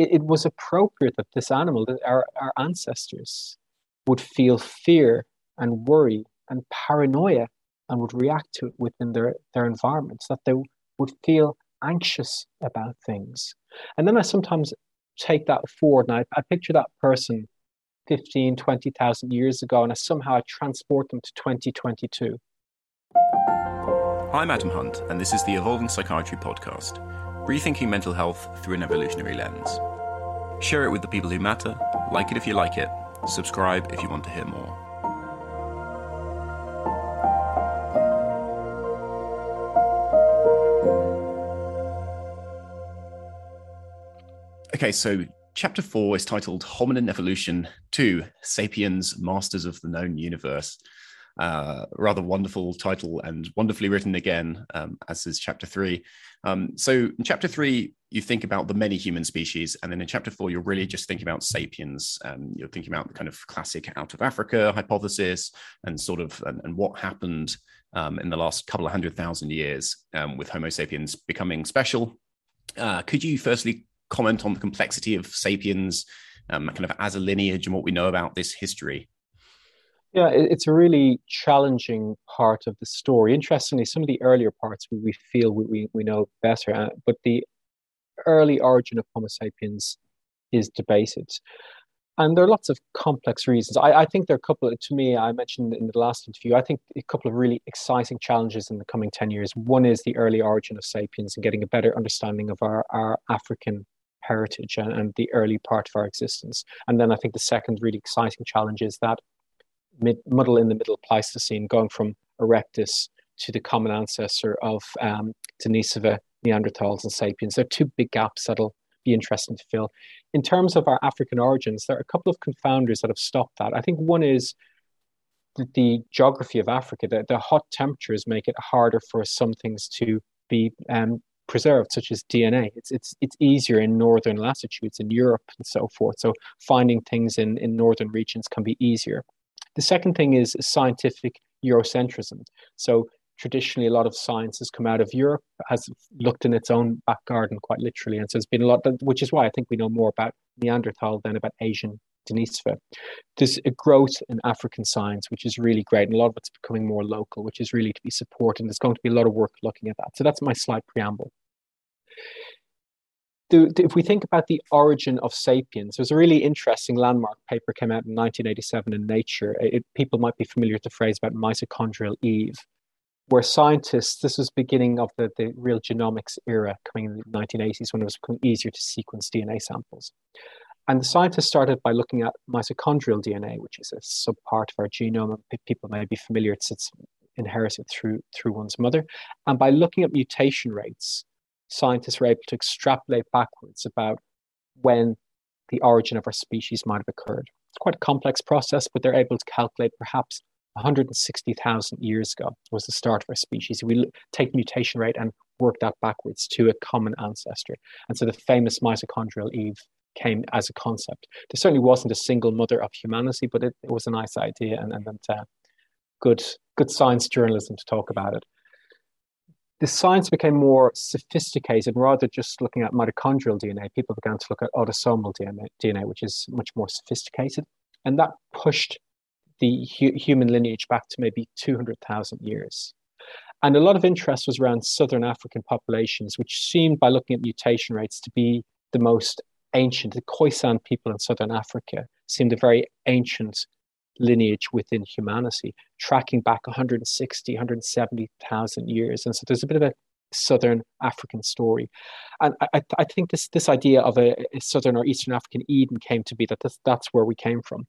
it, it was appropriate that this animal, that our, our ancestors, would feel fear and worry and paranoia and would react to it within their, their environments, that they would feel anxious about things. And then I sometimes take that forward and I, I picture that person 15, 20,000 years ago, and I somehow I transport them to 2022. I'm Adam Hunt, and this is the Evolving Psychiatry Podcast, rethinking mental health through an evolutionary lens. Share it with the people who matter, like it if you like it, subscribe if you want to hear more. Okay, so chapter four is titled Hominin Evolution 2 Sapiens, Masters of the Known Universe. Uh, rather wonderful title and wonderfully written again, um, as is chapter three. Um, so, in chapter three, you think about the many human species, and then in chapter four, you're really just thinking about sapiens. Um, you're thinking about the kind of classic out of Africa hypothesis and sort of and, and what happened um, in the last couple of hundred thousand years um, with Homo sapiens becoming special. Uh, could you firstly comment on the complexity of sapiens, um, kind of as a lineage, and what we know about this history? Yeah, it's a really challenging part of the story. Interestingly, some of the earlier parts we, feel we, we, we know better, uh, but the early origin of Homo sapiens is debated. And there are lots of complex reasons. I, I think there are a couple, to me, I mentioned in the last interview, I think a couple of really exciting challenges in the coming 10 years. One is the early origin of sapiens and getting a better understanding of our, our African heritage and, and the early part of our existence. And then I think the second really exciting challenge is that mid, muddle in the middle Pleistocene, going from Erectus to the common ancestor of um, Denisova, Neanderthals, and Sapiens. There are two big gaps that'll be interesting to fill. In terms of our African origins, there are a couple of confounders that have stopped that. I think one is the, geography of Africa. The, the, hot temperatures make it harder for some things to be um, preserved, such as DNA. It's it's it's easier in northern latitudes in Europe and so forth. So finding things in in northern regions can be easier. The second thing is scientific Eurocentrism. So traditionally, a lot of science has come out of Europe, has looked in its own back garden quite literally. And so there's been a lot, which is why I think we know more about Neanderthal than about Asian Denisova. There's a growth in African science, which is really great. And a lot of it's becoming more local, which is really to be supported. And there's going to be a lot of work looking at that. So that's my slight preamble the, the, if we think about the origin of sapiens, there's a really interesting landmark paper came out in 1987 in Nature. It, people might be familiar with the phrase about mitochondrial Eve, where scientists, this was beginning of the, the real genomics era coming in the 1980s when it was becoming easier to sequence DNA samples. And the scientists started by looking at mitochondrial DNA, which is a subpart of our genome. People may be familiar, it's, it's inherited through, through one's mother. And by looking at mutation rates, scientists were able to extrapolate backwards about when the origin of our species might have occurred. It's quite a complex process, but they're able to calculate perhaps 160,000 years ago was the start of our species. We take mutation rate and work that backwards to a common ancestor. And so the famous mitochondrial Eve came as a concept. There certainly wasn't a single mother of humanity, but it, it was a nice idea and, and, and uh, good, good science journalism to talk about it the science became more sophisticated. Rather just looking at mitochondrial DNA, people began to look at autosomal DNA, DNA which is much more sophisticated. And that pushed the hu- human lineage back to maybe 200,000 years. And a lot of interest was around Southern African populations, which seemed, by looking at mutation rates, to be the most ancient. The Khoisan people in Southern Africa seemed a very ancient lineage within humanity, tracking back 160, 170,000 years. And so there's a bit of a Southern African story. And I, I think this, this idea of a, a Southern or Eastern African Eden came to be that this, that's where we came from.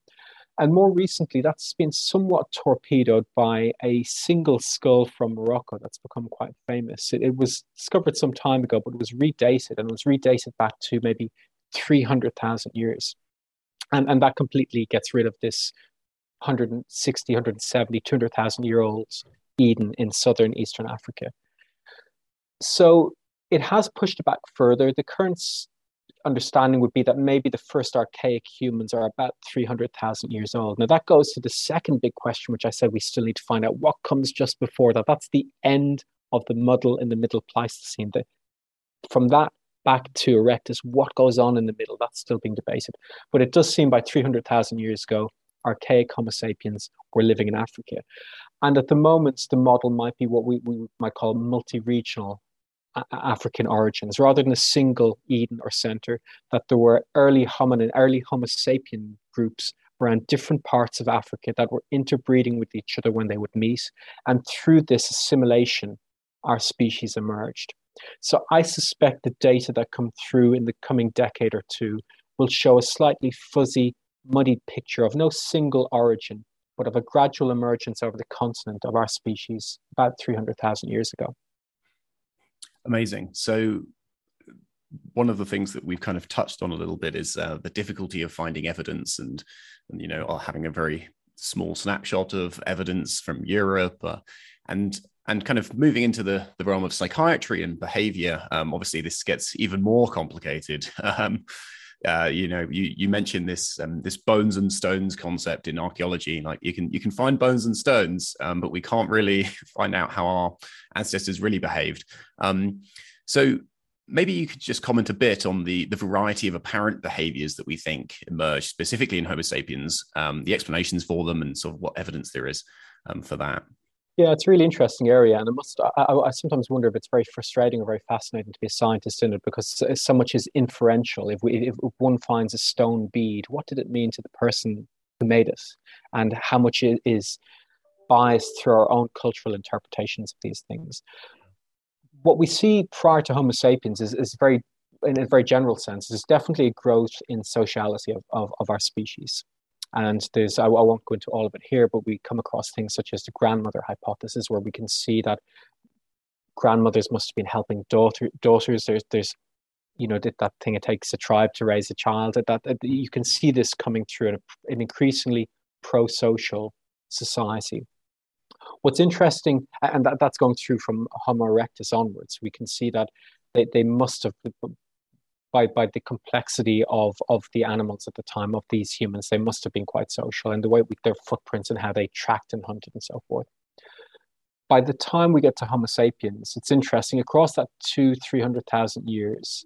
And more recently, that's been somewhat torpedoed by a single skull from Morocco that's become quite famous. It, it, was discovered some time ago, but it was redated and it was redated back to maybe 300,000 years. And, and that completely gets rid of this 160, 170, 200,000 year olds Eden in southern Eastern Africa. So it has pushed it back further. The current understanding would be that maybe the first archaic humans are about 300,000 years old. Now, that goes to the second big question, which I said we still need to find out what comes just before that. That's the end of the muddle in the middle Pleistocene. The, from that back to Erectus, what goes on in the middle? That's still being debated. But it does seem by 300,000 years ago, archaic Homo sapiens were living in Africa. And at the moment, the model might be what we, we might call multi regional African origins, rather than a single Eden or center, that there were early hominin, early Homo sapien groups around different parts of Africa that were interbreeding with each other when they would meet. And through this assimilation, our species emerged. So I suspect the data that come through in the coming decade or two will show a slightly fuzzy, muddied picture of no single origin, but of a gradual emergence over the continent of our species about 300,000 years ago. Amazing. So one of the things that we've kind of touched on a little bit is uh, the difficulty of finding evidence and, and you know having a very small snapshot of evidence from Europe uh, and and kind of moving into the, the realm of psychiatry and behavior um, obviously this gets even more complicated um, uh, you know you, you mentioned this um, this bones and stones concept in archaeology like you can you can find bones and stones um, but we can't really find out how our ancestors really behaved um, so maybe you could just comment a bit on the, the variety of apparent behaviors that we think emerged specifically in Homo sapiens, um, the explanations for them, and sort of what evidence there is um, for that. Yeah, it's a really interesting area, and I must. I, I, sometimes wonder if it's very frustrating or very fascinating to be a scientist in it because uh, so much is inferential. If we, if one finds a stone bead, what did it mean to the person who made it, and how much is biased through our own cultural interpretations of these things? what we see prior to Homo sapiens is, is very, in a very general sense, is definitely a growth in sociality of, of, of our species. And there's, I, I, won't go into all of it here, but we come across things such as the grandmother hypothesis, where we can see that grandmothers must have been helping daughter, daughters. There's, there's, you know, that, that thing it takes a tribe to raise a child. That, that, that you can see this coming through in an increasingly pro-social society. What's interesting, and that, that's going through from Homo erectus onwards, we can see that they, they must have, by, by the complexity of, of the animals at the time of these humans, they must have been quite social and the way their footprints and how they tracked and hunted and so forth. By the time we get to Homo sapiens, it's interesting, across that two, 300,000 years,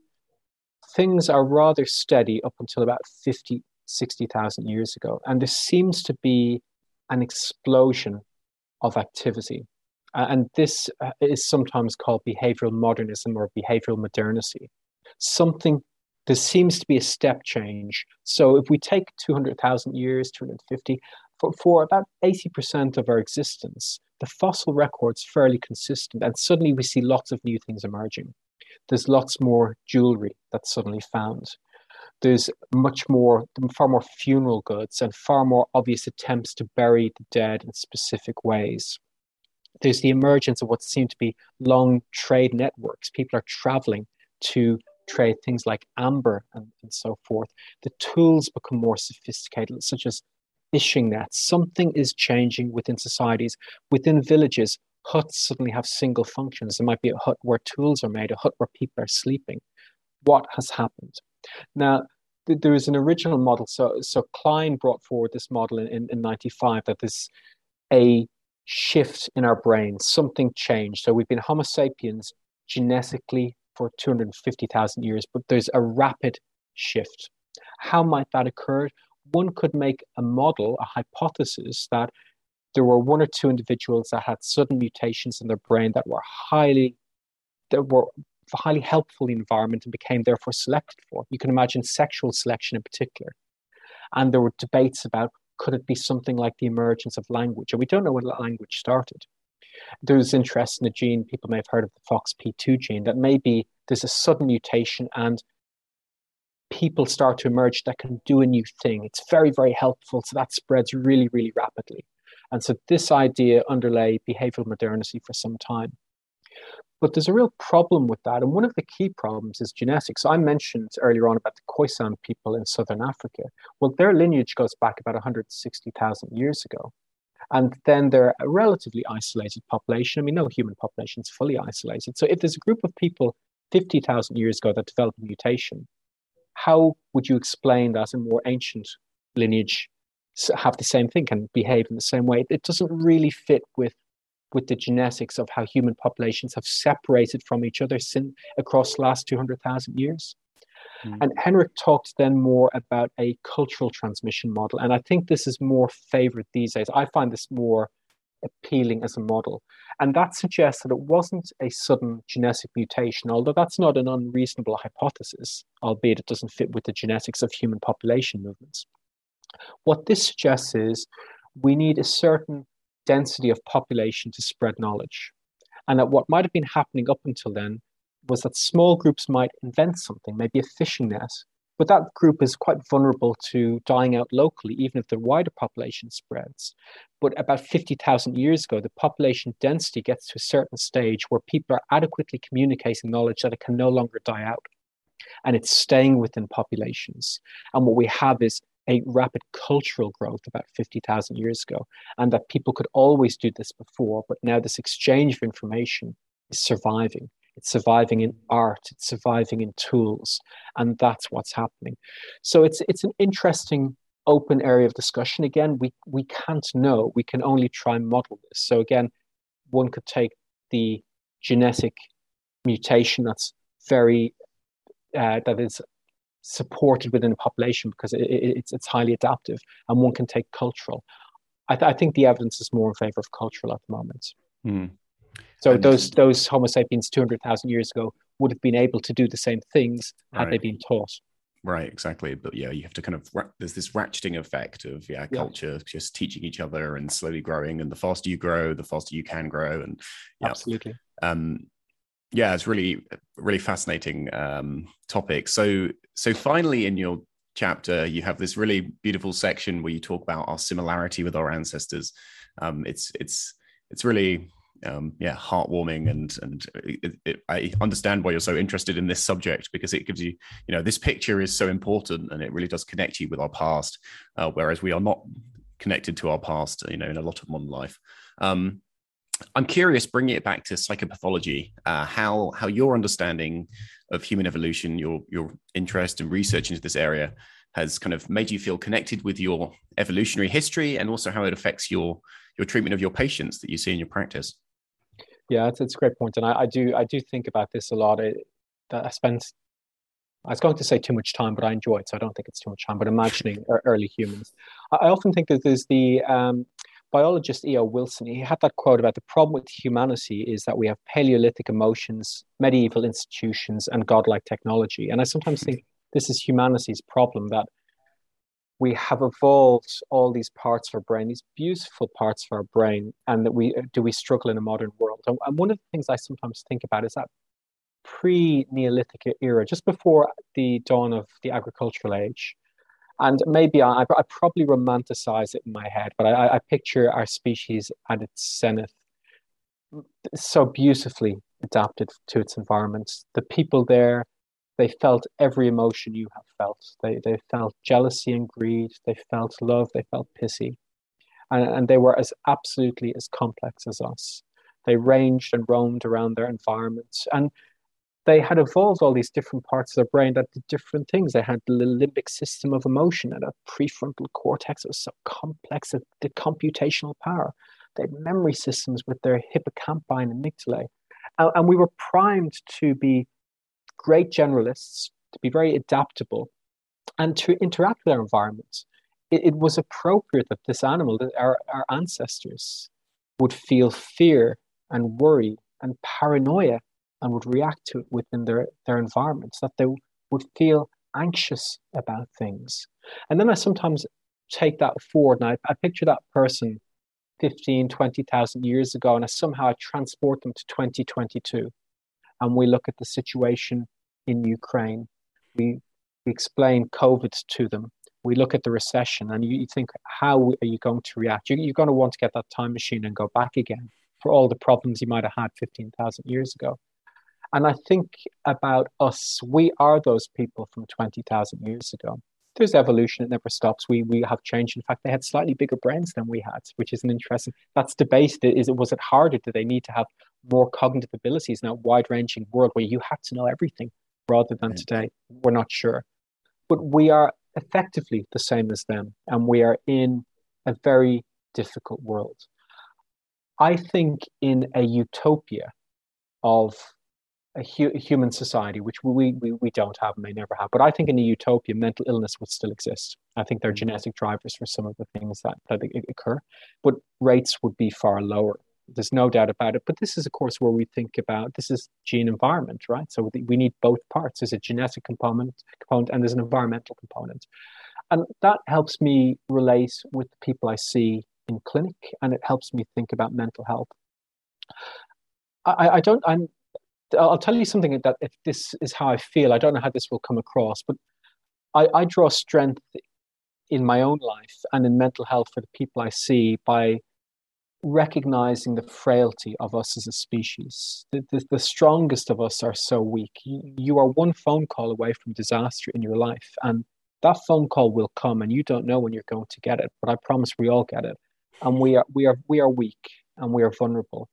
things are rather steady up until about 50, 60,000 years ago. And there seems to be an explosion of activity. And this uh, is sometimes called behavioral modernism or behavioral modernity. Something, there seems to be a step change. So if we take 200,000 years, 250, for, for about 80% of our existence, the fossil record's fairly consistent. And suddenly we see lots of new things emerging. There's lots more jewelry that's suddenly found there's much more, far more funeral goods and far more obvious attempts to bury the dead in specific ways. There's the emergence of what seem to be long trade networks. People are traveling to trade things like amber and, and so forth. The tools become more sophisticated, such as fishing nets. Something is changing within societies, within villages. Huts suddenly have single functions. There might be a hut where tools are made, a hut where people are sleeping. What has happened? Now, th- there is an original model. So, so Klein brought forward this model in, in, in 95 that there's a shift in our brains, something changed. So we've been Homo sapiens genetically for 250,000 years, but there's a rapid shift. How might that occur? One could make a model, a hypothesis that there were one or two individuals that had sudden mutations in their brain that were highly that were highly helpful in the environment and became therefore selected for. You can imagine sexual selection in particular. And there were debates about could it be something like the emergence of language? And we don't know when language started. There's interest in a gene, people may have heard of the FOXP2 gene, that maybe there's a sudden mutation and people start to emerge that can do a new thing. It's very, very helpful. So that spreads really, really rapidly. And so this idea underlay behavioral modernity for some time. But there's a real problem with that. And one of the key problems is genetics. I mentioned earlier on about the Khoisan people in southern Africa. Well, their lineage goes back about 160,000 years ago. And then they're a relatively isolated population. I mean, no human population is fully isolated. So if there's a group of people 50,000 years ago that developed a mutation, how would you explain that a more ancient lineage have the same thing, and behave in the same way? It doesn't really fit with with the genetics of how human populations have separated from each other sin, across the last 200,000 years. Mm. And Henrich talked then more about a cultural transmission model. And I think this is more favored these days. I find this more appealing as a model. And that suggests that it wasn't a sudden genetic mutation, although that's not an unreasonable hypothesis, albeit it doesn't fit with the genetics of human population movements. What this suggests is we need a certain density of population to spread knowledge. And that what might have been happening up until then was that small groups might invent something, maybe a fishing net, but that group is quite vulnerable to dying out locally, even if the wider population spreads. But about 50,000 years ago, the population density gets to a certain stage where people are adequately communicating knowledge that it can no longer die out. And it's staying within populations. And what we have is a rapid cultural growth about 50,000 years ago, and that people could always do this before, but now this exchange of information is surviving. It's surviving in art, it's surviving in tools, and that's what's happening. So it's it's an interesting open area of discussion. Again, we we can't know. We can only try and model this. So again, one could take the genetic mutation that's very uh, that is supported within a population because it, it, it's it's highly adaptive, and one can take cultural. I, th- I, think the evidence is more in favor of cultural at the moment. Mm. So and those those Homo sapiens two hundred thousand years ago would have been able to do the same things had right. they been taught. Right, exactly. But yeah, you have to kind of there's this ratcheting effect of yeah, yeah, culture just teaching each other and slowly growing. And the faster you grow, the faster you can grow. And yeah. absolutely. Um, yeah, it's really really fascinating um, topic. So so finally, in your chapter, you have this really beautiful section where you talk about our similarity with our ancestors. Um, it's it's it's really um, yeah, heartwarming and and it, it, I understand why you're so interested in this subject because it gives you you know this picture is so important and it really does connect you with our past, uh, whereas we are not connected to our past, you know, in a lot of modern life. Um, I'm curious, bringing it back to psychopathology, uh, how how your understanding of human evolution, your your interest and research into this area, has kind of made you feel connected with your evolutionary history, and also how it affects your your treatment of your patients that you see in your practice. Yeah, it's, it's a great point, and I, I do I do think about this a lot. I spent I was going to say too much time, but I enjoy it, so I don't think it's too much time. But imagining early humans, I often think that there's the um, biologist E.O. Wilson. He had that quote about the problem with humanity is that we have Paleolithic emotions, medieval institutions, and godlike technology. And I sometimes think this is humanity's problem that we have evolved all these parts of our brain, these beautiful parts of our brain, and that we uh, do we struggle in a modern world. And, and one of the things I sometimes think about is that pre-Neolithic era, just before the dawn of the agricultural age. And maybe I, I probably romanticize it in my head, but I, I picture our species at its zenith, so beautifully adapted to its environment. The people there, they felt every emotion you have felt. They, they felt jealousy and greed. They felt love. They felt pity. And, and they were as absolutely as complex as us. They ranged and roamed around their environments. And they had evolved all these different parts of their brain that did different things. They had the limbic system of emotion and a prefrontal cortex that was so complex that the computational power. They had memory systems with their hippocampi and amygdalae. And, and we were primed to be great generalists, to be very adaptable, and to interact with our environment. It, it was appropriate that this animal, that our, our ancestors, would feel fear and worry and paranoia and would react to it within their, their environments, that they would feel anxious about things. And then I sometimes take that forward and I, I picture that person 15, 20,000 years ago, and I somehow I transport them to 2022. And we look at the situation in Ukraine. We, we explain COVID to them. We look at the recession, and you, you think, how are you going to react? You, you're going to want to get that time machine and go back again for all the problems you might have had 15,000 years ago. And I think about us, we are those people from 20,000 years ago. There's evolution, it never stops. We, we have changed. In fact, they had slightly bigger brains than we had, which is an interesting, that's debated. Is it, was it harder? Did they need to have more cognitive abilities in a wide ranging world where you had to know everything? Rather than today. We're not sure. But we are effectively the same as them, and we are in a very difficult world. I think in a utopia of a, hu- a human society, which we, we, we don't have and may never have, but I think in a utopia, mental illness would still exist. I think there are mm. genetic drivers for some of the things that, that occur, but rates would be far lower. There's no doubt about it. But this is, of course, where we think about this is gene environment, right? So we need both parts. There's a genetic component, component and there's an environmental component. And that helps me relate with the people I see in clinic and it helps me think about mental health. I, I don't, I'm, I'll tell you something that if this is how I feel, I don't know how this will come across, but I, I draw strength in my own life and in mental health for the people I see by recognizing the frailty of us as a species. The, the, the, strongest of us are so weak. You, are one phone call away from disaster in your life, and that phone call will come, and you don't know when you're going to get it. But I promise we all get it, and we are we are we are weak and we are vulnerable,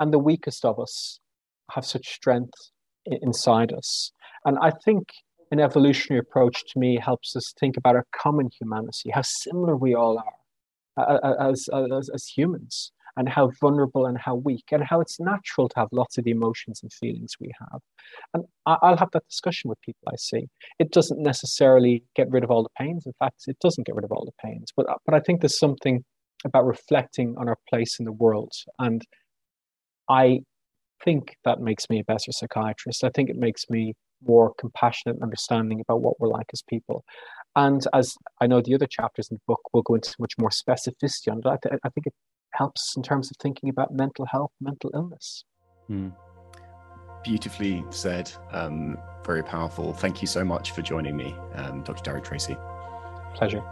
and the weakest of us have such strength inside us. And I think an evolutionary approach to me helps us think about our common humanity, how similar we all are as, as, as humans and how vulnerable and how weak and how it's natural to have lots of the emotions and feelings we have. And i'll have that discussion with people i see. It doesn't necessarily get rid of all the pains in fact it doesn't get rid of all the pains but but i think there's something about reflecting on our place in the world and i think that makes me a better psychiatrist. I think it makes me more compassionate and understanding about what we're like as people. And as I know the other chapters in the book will go into much more specificity on that, I, think it helps in terms of thinking about mental health, mental illness. Mm. Beautifully said. Um, very powerful. Thank you so much for joining me, um, Dr. Derek Tracy. Pleasure.